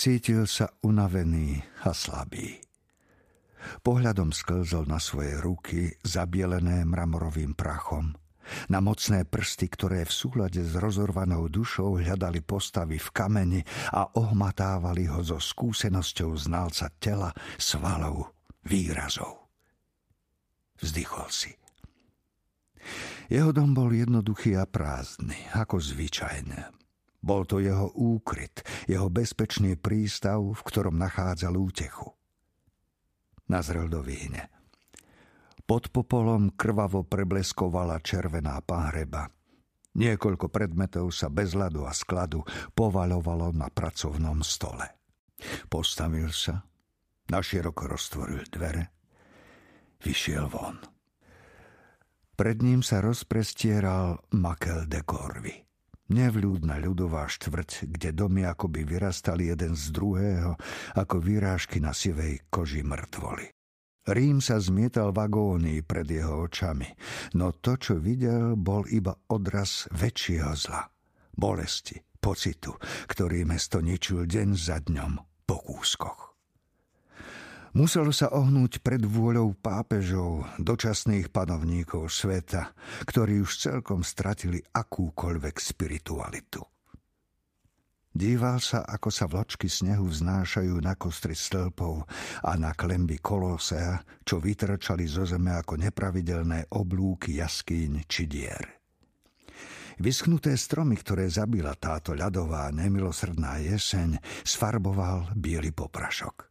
Cítil sa unavený a slabý. Pohľadom sklzol na svoje ruky, zabielené mramorovým prachom, na mocné prsty, ktoré v súhľade s rozorvanou dušou hľadali postavy v kameni a ohmatávali ho so skúsenosťou znalca tela, svalov, výrazov. Vzdychol si. Jeho dom bol jednoduchý a prázdny, ako zvyčajne. Bol to jeho úkryt, jeho bezpečný prístav, v ktorom nachádzal útechu. Nazrel do víne. Pod popolom krvavo prebleskovala červená páhreba. Niekoľko predmetov sa bez ľadu a skladu povaľovalo na pracovnom stole. Postavil sa, naširoko roztvoril dvere, vyšiel von. Pred ním sa rozprestieral Makel de Corvy. Nevľúdna ľudová štvrť, kde domy akoby vyrastali jeden z druhého, ako výrážky na sivej koži mŕtvoli. Rím sa zmietal vagóny pred jeho očami, no to, čo videl, bol iba odraz väčšieho zla. Bolesti, pocitu, ktorý mesto ničil deň za dňom po kúskoch. Muselo sa ohnúť pred vôľou pápežov, dočasných panovníkov sveta, ktorí už celkom stratili akúkoľvek spiritualitu. Díval sa, ako sa vločky snehu vznášajú na kostry stĺpov a na klemby kolosea, čo vytrčali zo zeme ako nepravidelné oblúky jaskýň či dier. Vyschnuté stromy, ktoré zabila táto ľadová nemilosrdná jeseň, sfarboval biely poprašok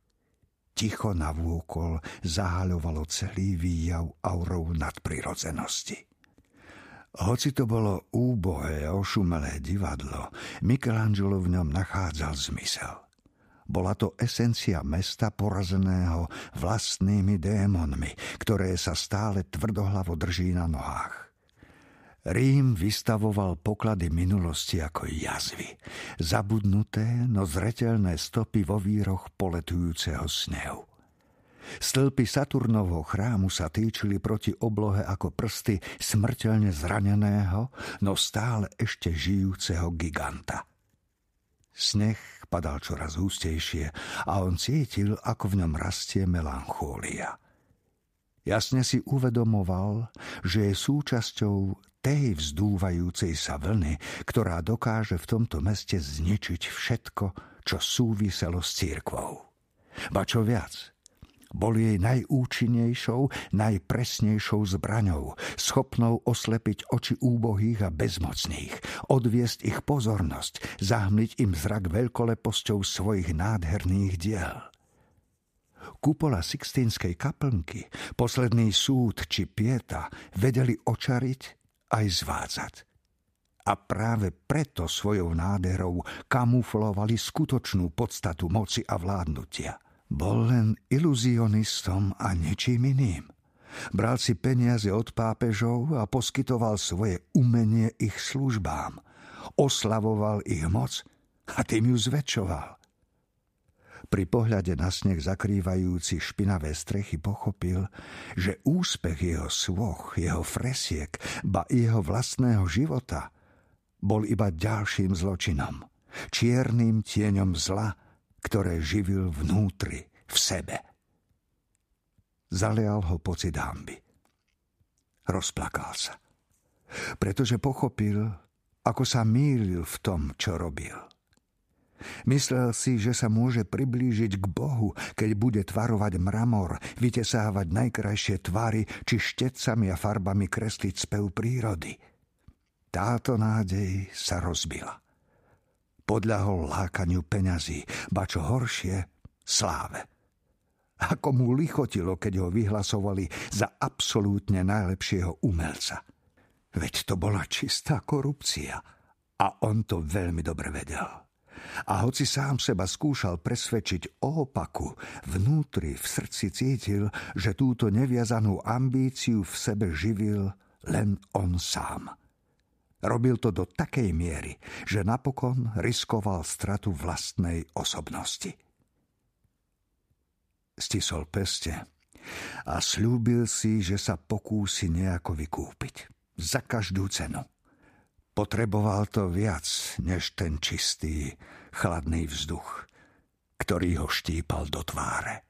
ticho navúkol zahaľovalo celý výjav aurov nadprirodzenosti. Hoci to bolo úbohé, ošumelé divadlo, Michelangelo v ňom nachádzal zmysel. Bola to esencia mesta porazeného vlastnými démonmi, ktoré sa stále tvrdohlavo drží na nohách. Rím vystavoval poklady minulosti ako jazvy, zabudnuté, no zretelné stopy vo víroch poletujúceho snehu. Stĺpy Saturnovho chrámu sa týčili proti oblohe ako prsty smrteľne zraneného, no stále ešte žijúceho giganta. Sneh padal čoraz hustejšie a on cítil, ako v ňom rastie melanchólia. Jasne si uvedomoval, že je súčasťou tej vzdúvajúcej sa vlny, ktorá dokáže v tomto meste zničiť všetko, čo súviselo s církvou. Ba čo viac, bol jej najúčinnejšou, najpresnejšou zbraňou, schopnou oslepiť oči úbohých a bezmocných, odviesť ich pozornosť, zahmliť im zrak veľkoleposťou svojich nádherných diel. Kupola Sixtínskej kaplnky, posledný súd či pieta vedeli očariť aj zvádzať. A práve preto svojou nádherou kamuflovali skutočnú podstatu moci a vládnutia. Bol len iluzionistom a ničím iným. Bral si peniaze od pápežov a poskytoval svoje umenie ich službám. Oslavoval ich moc a tým ju zväčšoval. Pri pohľade na sneh zakrývajúci špinavé strechy pochopil, že úspech jeho svoch, jeho fresiek, ba jeho vlastného života bol iba ďalším zločinom, čiernym tieňom zla, ktoré živil vnútri, v sebe. Zalial ho pocit hamby. Rozplakal sa, pretože pochopil, ako sa mýlil v tom, čo robil – Myslel si, že sa môže priblížiť k Bohu, keď bude tvarovať mramor, vytesávať najkrajšie tvary či štecami a farbami kresliť spev prírody. Táto nádej sa rozbila. Podľahol lákaniu peňazí, ba čo horšie, sláve. Ako mu lichotilo, keď ho vyhlasovali za absolútne najlepšieho umelca. Veď to bola čistá korupcia a on to veľmi dobre vedel a hoci sám seba skúšal presvedčiť o opaku, vnútri v srdci cítil, že túto neviazanú ambíciu v sebe živil len on sám. Robil to do takej miery, že napokon riskoval stratu vlastnej osobnosti. Stisol peste a slúbil si, že sa pokúsi nejako vykúpiť. Za každú cenu. Potreboval to viac, než ten čistý, chladný vzduch. ktorý ho štípal do tváre.